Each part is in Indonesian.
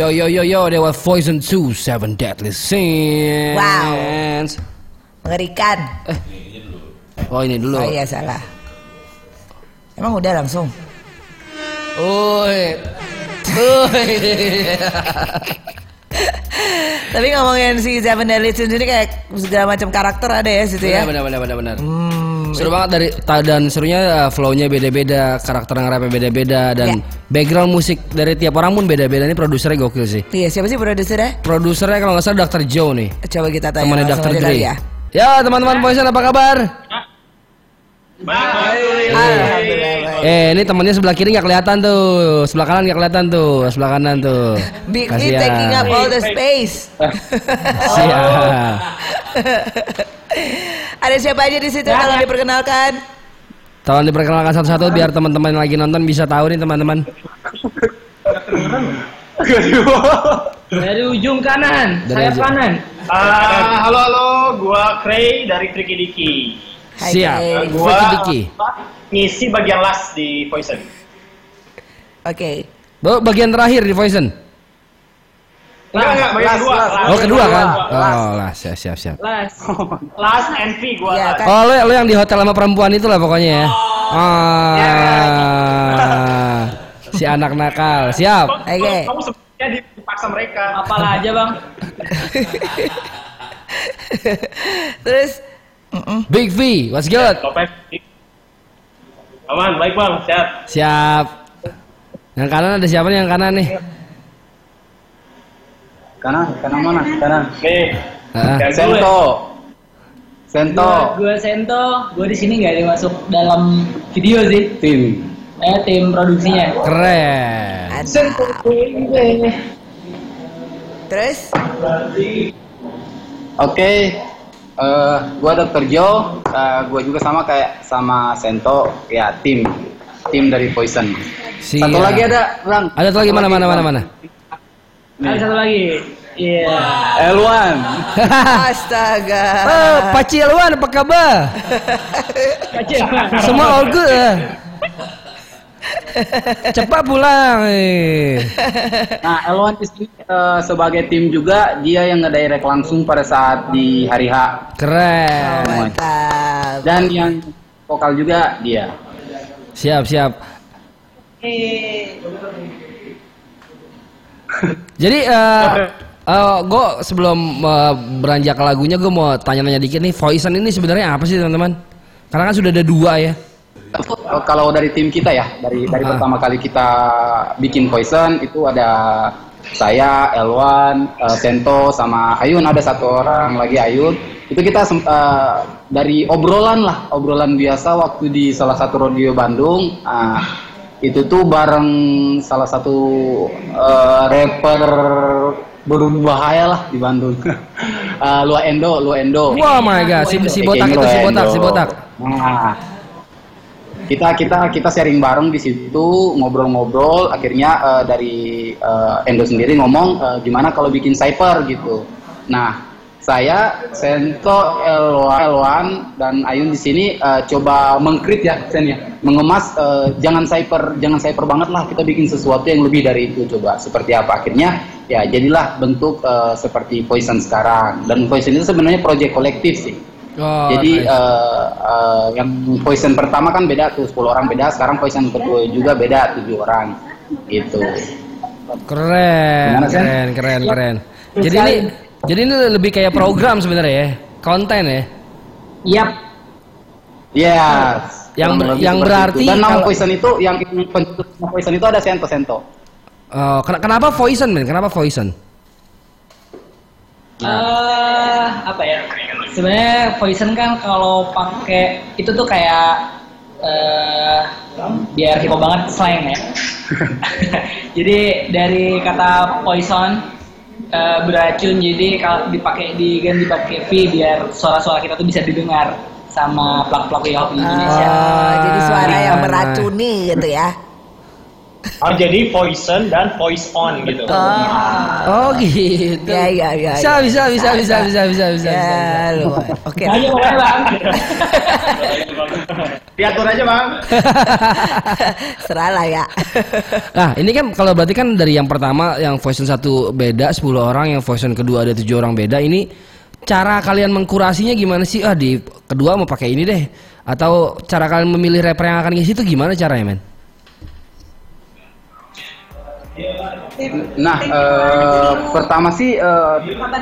Yo yo yo yo, there was Poison 2, Seven Deadly Sins. Wow. Mengerikan. Oh ini dulu. Oh iya salah. Emang udah langsung. Oi. Oi. Tapi ngomongin si Seven Deadly Sins ini kayak segala macam karakter ada ya situ ya. Benar benar benar benar. Hmm, Seru banget dari dan serunya uh, flow-nya beda-beda, karakter nge-rapnya beda-beda dan Ya. background musik dari tiap orang pun beda-beda. Ini produsernya gokil sih. Iya siapa sih produsernya? Produsernya kalau nggak salah Dr. Joe nih. Coba kita tanya Temannya Dr. Dre. ya. Ya teman-teman Poison apa kabar? Alhamdulillah baik. Eh ini temannya sebelah kiri nggak kelihatan tuh, sebelah kanan nggak kelihatan tuh, sebelah kanan tuh. Big taking up all the space. Siap. Ada siapa aja di situ tolong diperkenalkan. Tolong diperkenalkan satu-satu biar teman-teman yang lagi nonton bisa tahu nih teman-teman. Dari ujung kanan, Dari sayap ujung. kanan. Ah, halo halo, gua Cray dari Tricky Diki. Hai, Siap. Gua Diki. ngisi bagian last di Poison. Oke. Oh, bagian terakhir di Poison. Enggak enggak, bagian last, kedua. last. last. Oh kedua kan? Last. Oh lah siap siap siap. Las. Last NV gua. Iya, last. kan. Oh lo, lo yang di hotel sama perempuan itu lah pokoknya ya. Ah, si anak nakal. Siap. Oke. Kamu sebenarnya dipaksa mereka. Apalah aja bang. Terus mm-mm. Big V, what's good? Lopez. Aman, baik bang, sehat. Siap. Yang kanan ada siapa nih yang kanan nih? Kanan, kanan mana? Kanan. Nih. Yang gue. Sento. Sento. Gue Sento, gue di sini nggak dimasuk dalam video sih. Tim. Eh tim produksinya. keren. ada. Terus Oke. Eh gua Dr. Joe. Eh, gua juga sama kayak sama Sento. Ya tim. Tim dari Poison. Siap. Satu lagi ada, Bang. Ada satu lagi mana mana mana mana. Ada satu lagi. Iya. Elwan. astaga. oh, Paci Elwan apa kabar? Kacil. Semua all good. Cepat pulang. eh. Nah, Elwan di sini eh, sebagai tim juga dia yang ngedirect langsung pada saat di hari H. Oh, Keren. mantap. Dan yang vokal juga dia. Siap siap. Eh, Jadi eh gue sebelum eh, beranjak ke lagunya gue mau tanya-tanya dikit nih Poison ini sebenarnya apa sih teman-teman? Karena kan sudah ada dua ya. Kalau dari tim kita ya, dari dari Ah. pertama kali kita bikin Poison itu ada saya, Elwan, eh, Sento sama Ayun ada satu orang lagi Ayun. Itu kita eh, dari obrolan lah, obrolan biasa waktu di salah satu radio Bandung. Ah, itu tuh bareng salah satu eh, rapper berbahaya lah di Bandung. Eh, Lua Endo, Lua Endo. Wah my god, si, si botak itu si botak, si botak. Nah, kita kita kita sharing bareng di situ ngobrol-ngobrol. Akhirnya eh, dari eh, Endo sendiri ngomong eh, gimana kalau bikin cypher gitu. Nah, saya Sento Elwan, dan Ayun di sini eh, coba mengkrit ya, Sen ya, mengemas eh, jangan cypher, jangan cypher banget lah. Kita bikin sesuatu yang lebih dari itu coba. Seperti apa? Akhirnya ya jadilah bentuk eh, seperti Poison sekarang. Dan Poison itu sebenarnya proyek kolektif sih. Oh, Jadi nice. eh, eh, yang poison pertama kan beda tuh 10 orang beda, sekarang poison kedua juga beda 7 orang. Gitu. keren, Gimana, Sen? keren, keren, keren. Jadi ini jadi ini lebih kayak program sebenarnya ya, konten ya. Yap. Yes. Yang ber- yang berarti itu. dan nama kalau- poison itu yang poison itu ada Sento Sento. Oh, ken- kenapa Poison men? Kenapa Poison? eh apa ya? Sebenarnya Poison kan kalau pakai itu tuh kayak eh biar hip banget slang ya. jadi dari kata poison eh, beracun jadi kalau dipakai diganti pakai V biar suara-suara kita tuh bisa didengar sama hop di Indonesia. Oh, jadi suara yang Ah. meracuni gitu ya. Oh, jadi Poison dan Voice On gitu. Oh gitu. Ya, ya, ya, Bisa, ya. bisa, bisa, bisa, bisa, bisa, bisa, Ya, bisa. lu. Oke. Ayo bang. Diatur aja bang. Serah lah ya. Nah, ini kan kalau berarti kan dari yang pertama yang voice satu beda 10 orang, yang voice kedua ada tujuh orang beda. Ini cara kalian mengkurasinya gimana sih? Ah, di kedua mau pakai ini deh. Atau cara kalian memilih rapper yang akan ngisi itu gimana caranya, men? Nah, eh, pertama sih eh,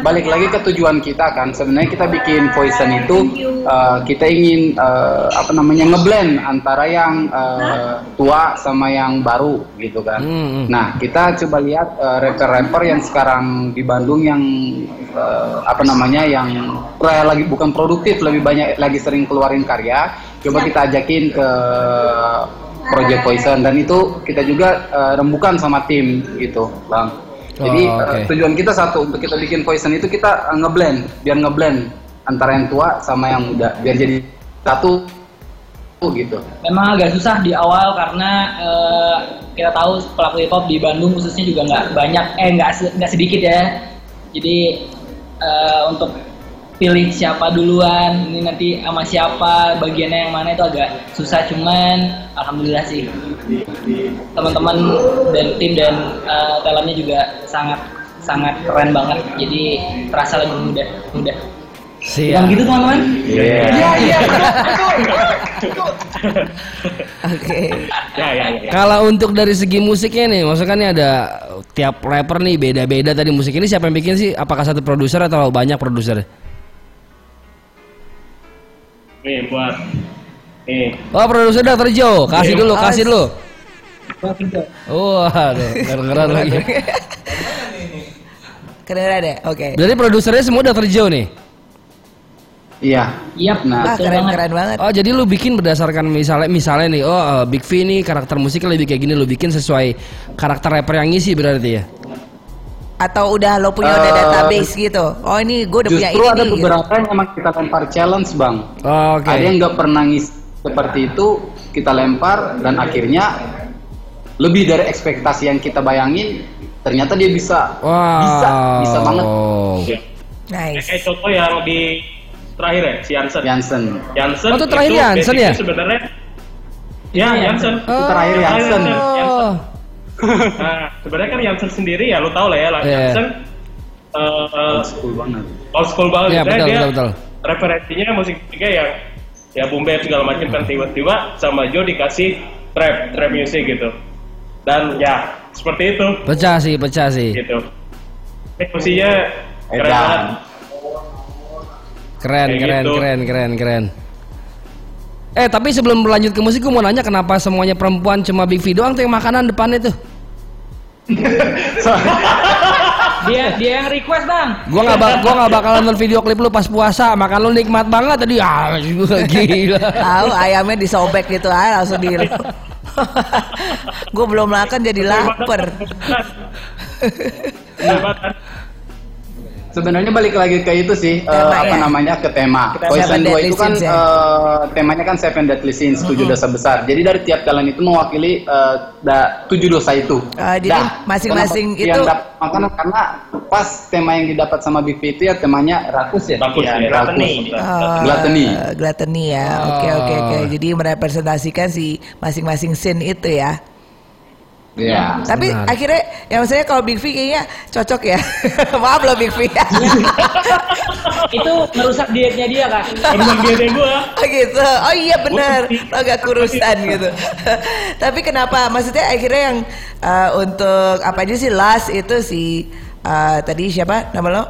balik lagi ke tujuan kita kan. Sebenarnya kita bikin Poison itu eh, kita ingin eh, apa namanya ngeblend antara yang eh, tua sama yang baru gitu kan. Hmm. Nah, kita coba lihat eh, rapper-rapper yang sekarang di Bandung yang eh, apa namanya yang kayak lagi bukan produktif, lebih banyak lagi sering keluarin karya. Coba kita ajakin ke Project Poison dan itu kita juga eh, rembukan sama tim gitu, Bang. Jadi Oh, eh, oke. tujuan kita satu untuk kita bikin Poison itu kita eh, ngeblend, biar ngeblend antara yang tua sama yang muda, biar jadi satu gitu. Memang agak susah di awal karena eh, kita tahu pelaku hip hop di Bandung khususnya juga nggak banyak, eh nggak se- nggak sedikit ya. Jadi eh, untuk pilih siapa duluan, ini nanti sama siapa, bagiannya yang mana itu agak susah. Cuman alhamdulillah sih teman-teman dan tim dan eh, talentnya juga sangat sangat keren banget. Jadi terasa lebih mudah, mudah. Siap. Bukan gitu teman-teman? Iya. Oke. Ya ya ya. Kalau untuk dari segi musiknya nih, maksudnya kan nih ada tiap rapper nih beda-beda tadi musik ini siapa yang bikin sih? Apakah satu produser atau banyak produser? Nih buat nih Oh produser Dr. Joe, kasih dulu, Oh, kasih dulu. Waduh, keren lagi. Kedengeran deh. Oke. Berarti produsernya semua Dr. Joe nih. Iya. Yap, Nah, Wah, keren banget. keren banget. Oh jadi lu bikin berdasarkan misalnya misalnya nih, oh eh, Big V nih karakter musiknya lebih kayak gini, lu bikin sesuai karakter rapper yang ngisi berarti ya? Atau udah lo punya udah Eh, database gitu. Oh ini gue udah punya Justru ini ada nih. gitu. beberapa yang memang kita lempar challenge, Bang. Oh, Oke. Ada yang nggak pernah ngis seperti itu kita lempar dan akhirnya lebih dari ekspektasi yang kita bayangin ternyata dia bisa Wow. bisa bisa banget Ya. Nice. Kayak contoh yang di terakhir ya, si Jansen. Jansen Jansen Oh, itu terakhir Jansen basicnya ya? Sebenarnya Ya, Jansen. Itu terakhir Jansen. Oh. Nah, sebenarnya kan Jansen sendiri ya, lu tau lah ya, lah Iya. Jansen eh, eh, cool banget old school banget. Iya, Sebenarnya betul, dia betul, betul. Referensinya musik juga yang ya boom bap segala macam kan tiba-tiba sama Joe dikasih trap, trap music gitu. Dan ya seperti itu Pecah sih, pecah sih. gitu. Keren Edan. banget. Keren, Kayak keren, gitu. keren, keren, keren. Eh tapi sebelum berlanjut ke musik, gue mau nanya kenapa semuanya perempuan cuma Big V doang tuh yang makanan depannya tuh? Dia dia yang request bang. Gua nggak bak gua nggak bakalan nonton video klip lu pas puasa, makan lu nikmat banget tadi. Ah, gila. Tahu ayamnya disobek gitu ah langsung di. gue belum makan jadi lapar. Sebenarnya balik lagi ke itu sih Tema apa ya? namanya ke tema Ke tema Poison Seven 2 Deadly itu kan ya? eh, temanya kan Seven Deadly Sins tujuh dosa besar jadi dari tiap kalian itu mewakili eh, da- tujuh dosa itu Ah, jadi masing-masing kenapa itu- yang dapat makanan karena pas tema yang didapat sama V itu ya temanya rakus ya Rakus ya, rakus. gluttony. Oh, Gluttony. Gluttony ya. Oke oke oke. Jadi merepresentasikan si masing-masing scene itu ya. Iya. Tapi Benar. akhirnya ya maksudnya kalau Big V kayaknya cocok ya. Maaf loh Big V. Itu merusak dietnya dia kan. Dia deh gua. Oh gitu. Oh iya benar. Lo agak kurusan gitu. Tapi kenapa? Maksudnya akhirnya yang eh, untuk apa aja sih last itu si eh, tadi siapa nama lo?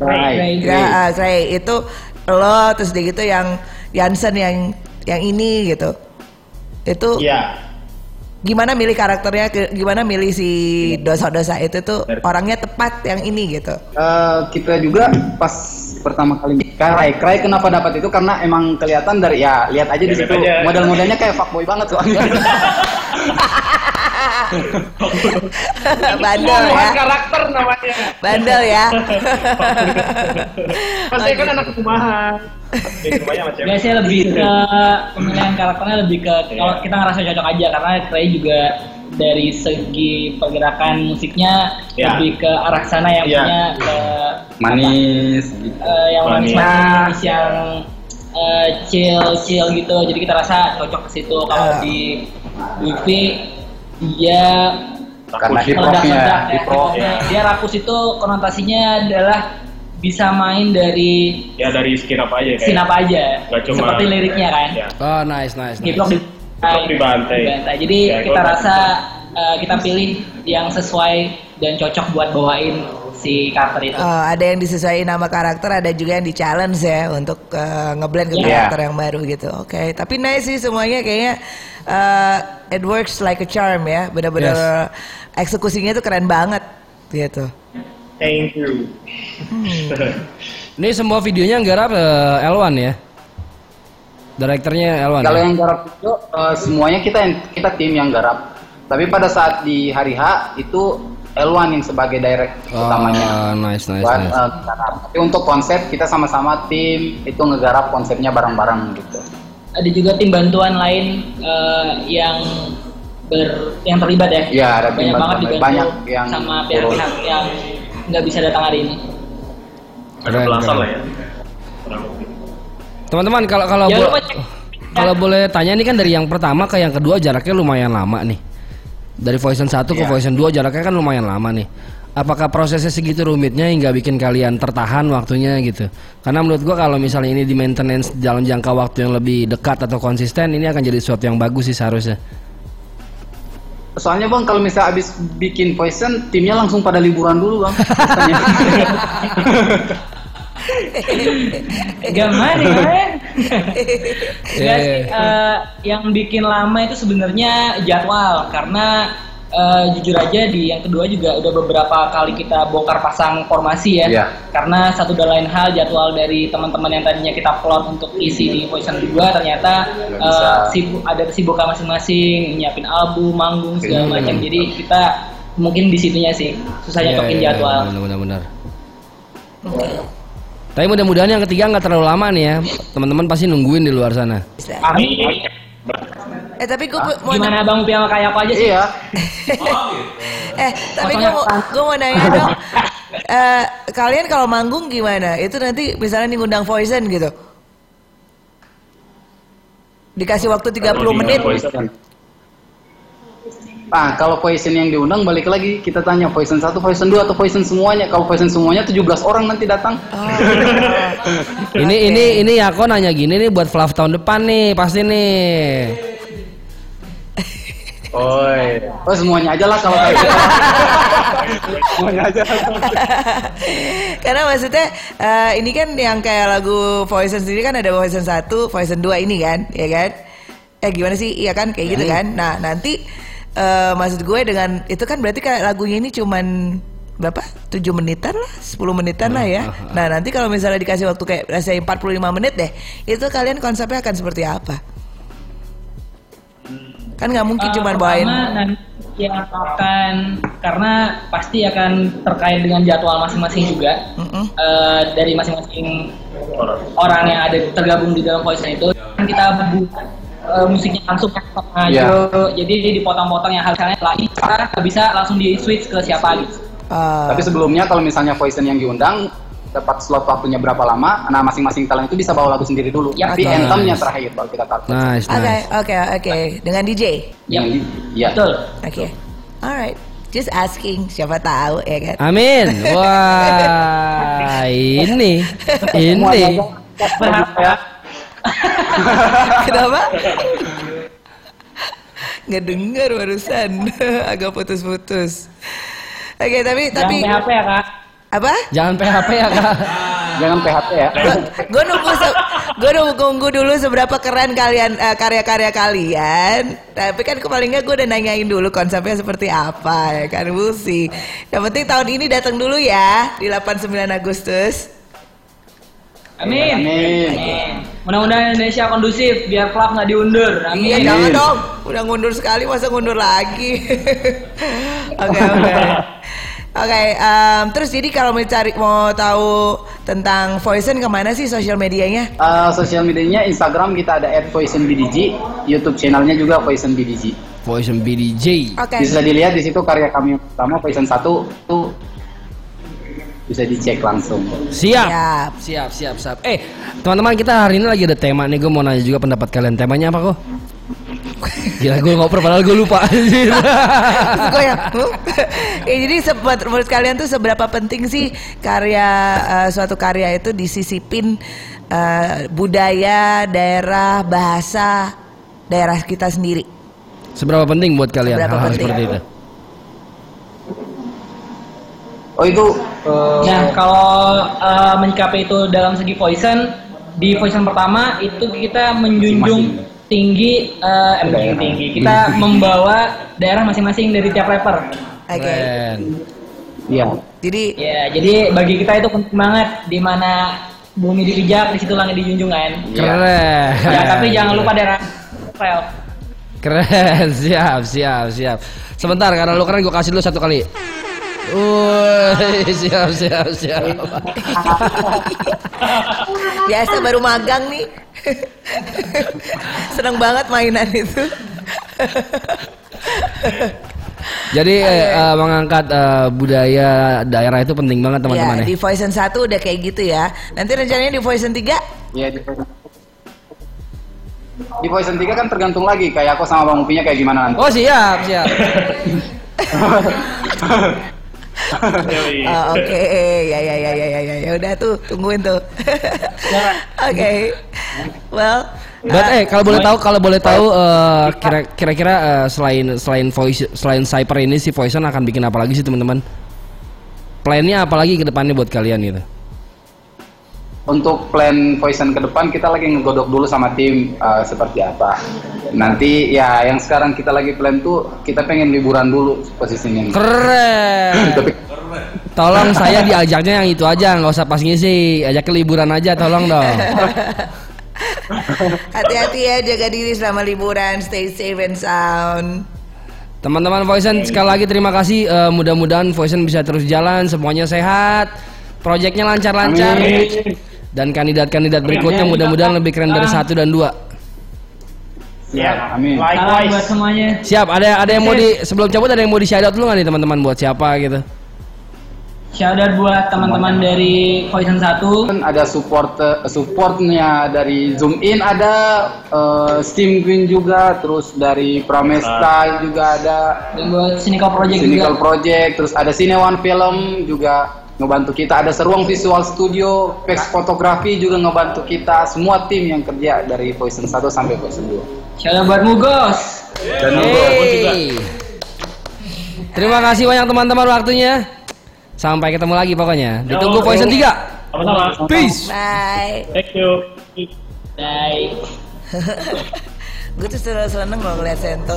Right. Ya, ah, Gray. itu lo terus dia gitu yang Jansen yang yang ini gitu. Itu Iya. Gimana milih karakternya, ke- gimana milih si dosa-dosa itu tuh orangnya tepat yang ini gitu. Eh, kita juga pas pertama kali Cry, Cry kenapa dapat itu? Karena emang kelihatan dari ya lihat aja di Lihat situ. model-modelnya kayak fuckboy banget soalnya. Bandel ya. karakter namanya. Bandel ya. Pasti kan anak rumahan. Biasanya lebih ke pemilihan karakternya lebih ke kalau kita ngerasa cocok aja karena Clay juga dari segi pergerakan musiknya Ya. lebih ke arah sana yang Ya. punya ke manis gitu. eh, yang Manis. manis-manis yang eh, chill chill gitu jadi kita rasa cocok ke situ kalau Ah. di Wifi dia Karena hip meledak-meledak hopnya, ya, hip hop. hip-hopnya. dia rakus itu konotasinya adalah bisa main dari ya dari skin apa aja kayak scene apa aja Nggak cuma- seperti liriknya kan ya. Oh nice nice. nice. Hip hop di dibantai. dibantai. Jadi Ya, kita rasa eh, kita pilih yang sesuai dan cocok buat bawain si cover itu. Oh, ada yang disesuaikan nama karakter, ada juga yang di challenge ya untuk eh, ngeblend ke Iya. karakter yang baru gitu. Oke, tapi nice sih semuanya kayaknya eh, it works like a charm ya. Bener-bener eksekusinya tuh keren banget gitu. Thank you. Ini semua videonya yang garap eh, Elwan ya. Direkturnya Elwan. Kalau ya? yang garap video eh, semuanya kita yang kita tim yang garap. Tapi pada saat di hari H itu Elwan yang sebagai direct Oh, utamanya nice nice buat nice. garap. Tapi untuk konsep kita sama-sama tim itu ngegarap konsepnya bareng-bareng gitu. Ada juga tim bantuan lain eh, yang ber yang terlibat ya. Iya, ada tim banyak banget bantuan dibantu banyak yang sama pihak-pihak yang nggak bisa datang hari ini. Ada belasan lah ya. Teman-teman kalau kalau Jangan bo- kalau boleh tanya ini kan dari yang pertama ke yang kedua jaraknya lumayan lama nih. Dari Voice 1 ke Iya. Voice 2 jaraknya kan lumayan lama nih. Apakah prosesnya segitu rumitnya hingga bikin kalian tertahan waktunya gitu? Karena menurut gua kalau misalnya ini di maintenance dalam jangka waktu yang lebih dekat atau konsisten ini akan jadi sesuatu yang bagus sih seharusnya. Soalnya bang kalau misalnya abis bikin Poison timnya langsung pada liburan dulu bang. Kemarin? Enggak Iya, sih, iya. eh, yang bikin lama itu sebenarnya jadwal karena eh, jujur aja di yang kedua juga udah beberapa kali kita bongkar pasang formasi ya. Iya. Karena satu dan lain hal jadwal dari teman-teman yang tadinya kita plot untuk isi di Poison 2 ternyata sibuk ada kesibukan masing-masing, nyiapin album, manggung segala Hmm. macam. Jadi kita mungkin di situnya sih susah Iya, nyocokin iya, jadwal. Benar-benar. Tapi mudah-mudahan yang ketiga nggak terlalu lama nih ya. Teman-teman pasti nungguin di luar sana. Amin. Eh tapi gue mau Gimana Bang Upi sama kayak apa aja sih? iya. eh tapi gue mau gue mau nanya dong. Eh, kalian kalau manggung gimana? Itu nanti misalnya nih ngundang Poison gitu. Dikasih waktu 30 menit. Nah, kalau Poison yang diundang balik lagi kita tanya Poison 1, Poison 2 atau Poison semuanya. Kalau Poison semuanya 17 orang nanti datang. Oh. Ini ini ini aku nanya gini nih buat Flav tahun depan nih pasti nih. Oi. Oh, semuanya aja lah kalau kayak gitu. semuanya aja. Karena maksudnya eh, ini kan yang kayak lagu Poison sendiri kan ada Poison 1, Poison 2 ini kan, ya kan? Eh gimana sih? Iya kan kayak gitu kan. Nah, nanti eh, maksud gue dengan itu kan berarti kayak lagunya ini cuman berapa? 7 menitan lah, 10 menitan lah ya. Nah, nanti kalau misalnya dikasih waktu kayak rasanya 45 menit deh, itu kalian konsepnya akan seperti apa? Kan nggak mungkin Eh, cuman pertama, bawain nanti yang akan karena pasti akan terkait dengan jadwal masing-masing juga Mm-mm. Eh, dari masing-masing orang yang ada tergabung di dalam voice itu kan kita buat eh, musiknya langsung sama Iya. Jo. jadi dipotong-potong yang lagi kita nggak bisa langsung di switch ke siapa gitu eh, Tapi sebelumnya kalau misalnya Poison yang diundang dapat slot waktunya berapa lama, nah masing-masing talent itu bisa bawa lagu sendiri dulu. Ya, Tapi nice. anthemnya terakhir baru kita taruh. Nice Oke, nice. oke, oke. Dengan DJ. Yang- Iya. betul Oke. Alright. Just asking, siapa tahu ya kan. Amin. Wah, ini ini. berharap ya Kenapa? Nggak dengar barusan, agak putus-putus. Oke, tapi tapi yang PHP ya kak apa? Jangan PHP ya kak. Jangan PHP ya. Gue nunggu, gue nunggu dulu seberapa keren kalian eh, karya-karya kalian. Tapi kan paling nggak gue udah nanyain dulu konsepnya seperti apa ya kan, we'll see. Yang penting tahun ini datang dulu ya di 89 Agustus. Amin. Amin. Amin. Mudah-mudahan Indonesia kondusif biar klub nggak diundur. Amin. Iya jangan dong, udah ngundur sekali masa ngundur lagi. Oke oke. Oke, em, terus jadi kalau mau cari mau tahu tentang Voicen ke mana sih sosial medianya? Eh, sosial medianya Instagram kita ada @poisonbdg, YouTube channelnya juga Poison BDG. Poison BDJ. Oke. Bisa dilihat di situ karya kami yang pertama Poison 1 tuh bisa dicek langsung. Siap. Siap. Siap, siap, siap. Eh, teman-teman kita hari ini lagi ada tema nih. Gue mau nanya juga pendapat kalian. Temanya apa kok? Gila gue ngoper padahal gue lupa. Gue yang, ya, jadi sempat menurut kalian tuh seberapa penting sih karya eh, suatu karya itu disisipin eh, budaya, daerah, bahasa daerah kita sendiri. Seberapa penting buat kalian Seberapa hal-hal penting? seperti itu? Oh itu eh, Nah, kalau uh, menyikapi itu dalam segi Poison, di Poison pertama itu kita menjunjung tinggi, uh, eh, menjunjung Daerah. tinggi. Kita membawa daerah masing-masing dari tiap rapper. Oke. Keren. iya. Jadi Ya, jadi bagi kita itu penting banget di mana bumi dipijak, di situ langit dijunjung kan. Iya. Keren. Ya, tapi jangan lupa daerah rel. Keren, siap, siap, siap. Sebentar, karena lu keren gue kasih dulu satu kali. Woi, siap, siap, siap. biasa baru magang nih. Seneng banget mainan itu. Jadi eh, eh, mengangkat eh, budaya daerah itu penting banget teman-teman ya, ya. di Poison 1 udah kayak gitu ya. Nanti rencananya di Poison 3 Iya di Poison. Di Poison 3 kan tergantung lagi kayak aku sama Bang Upinya kayak gimana nanti. Oh siap, siap. Oh, Oke, ya ya ya ya ya ya. Ya udah tuh tungguin tuh. Oke, well, But eh kalau boleh tahu kalau boleh tahu eh, kira- kira-kira eh, selain selain voice selain Cyper ini si Poison akan bikin apa lagi sih teman-teman? Plannya apa lagi ke depannya buat kalian gitu? Untuk plan Poison ke depan kita lagi ngegodok dulu sama tim eh, seperti apa. Nanti ya yang sekarang kita lagi plan tuh kita pengen liburan dulu posisinya. Keren. Tapi Tolong saya diajaknya yang itu aja, nggak usah pas ngisi, ajak ke liburan aja, tolong dong. hati-hati ya jaga diri selama liburan, stay safe and sound. Teman-teman Voicen sekali lagi terima kasih. Eh, mudah-mudahan Voicen bisa terus jalan, semuanya sehat, proyeknya lancar-lancar, Amin. Dan kandidat-kandidat berikutnya mudah-mudahan lebih keren dari satu dan dua. ya, amin. Salam buat semuanya. Siap, ada ada yang mau di sebelum cabut ada yang mau di shout out dulu nggak nih teman-teman buat siapa gitu? Shoutout buat teman-teman dari Poison 1 Kan ada support supportnya dari Zoom In ada eh, Steam Queen juga terus dari Pramesta juga ada dan buat Cynical Project Cynical juga. Project terus ada Cinewan Film juga ngebantu kita ada Seruang Visual Studio Pex Fotografi juga ngebantu kita semua tim yang kerja dari Poison 1 sampai Poison 2 Shoutout buat Mugos. dan Hey. Terima kasih banyak teman-teman waktunya. Sampai ketemu lagi pokoknya. Ditunggu Yo. Poison 3. Sama-sama. Peace. Bye. Thank you. Bye. Gue tuh selalu seneng loh ngeliat Sento.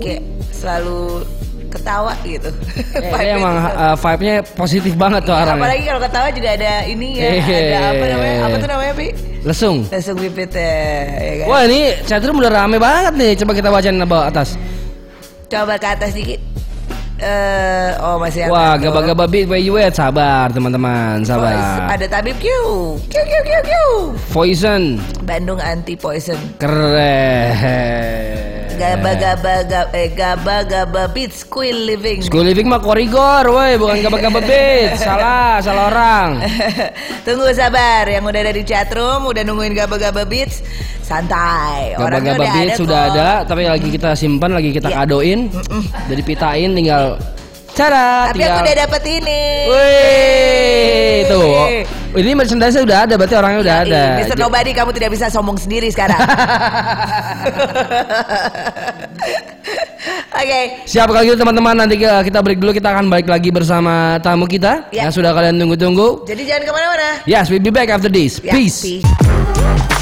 Kayak selalu ketawa gitu. Eh, dia emang uh, vibe-nya positif banget tuh orangnya. Apalagi kalau ketawa juga ada ini ya, Hehe. ada apa namanya? Apa tuh namanya, Pi? Lesung. Langsung pipitnya, ya kan? Wah ini chatroom udah rame banget nih. Coba kita bacain ke bawah atas. Coba ke atas dikit. Eh, oh masih Wah, gaba-gaba beat you at? Sabar teman-teman, Voice. sabar. Ada tabib Q. Q Q Q Q. Poison. Bandung anti poison. Keren. Gaba gaba gaba eh gaba gaba beats Quill living. School living mah korigor, woi, bukan gaba-gaba beat. Salah, salah orang. Tunggu sabar yang udah ada di chatroom udah nungguin gaba gaba beats santai. Gaba-gaba udah beat ada sudah kok. ada, tapi lagi kita simpan, lagi kita Iya. kadoin. Jadi pitain tinggal cara Tapi tinggal aku udah dapet ini. Wih, tuh. Ini merchandise udah ada, berarti orangnya udah Yoi, ada. Mr. Nobody kamu tidak bisa sombong sendiri sekarang. Oke. Siap kalau gitu teman-teman nanti kita break dulu kita akan balik lagi bersama tamu kita Ya. yang sudah kalian tunggu-tunggu. Jadi jangan ke mana-mana. Yes, we'll be back after this. Ya, Peace. peace.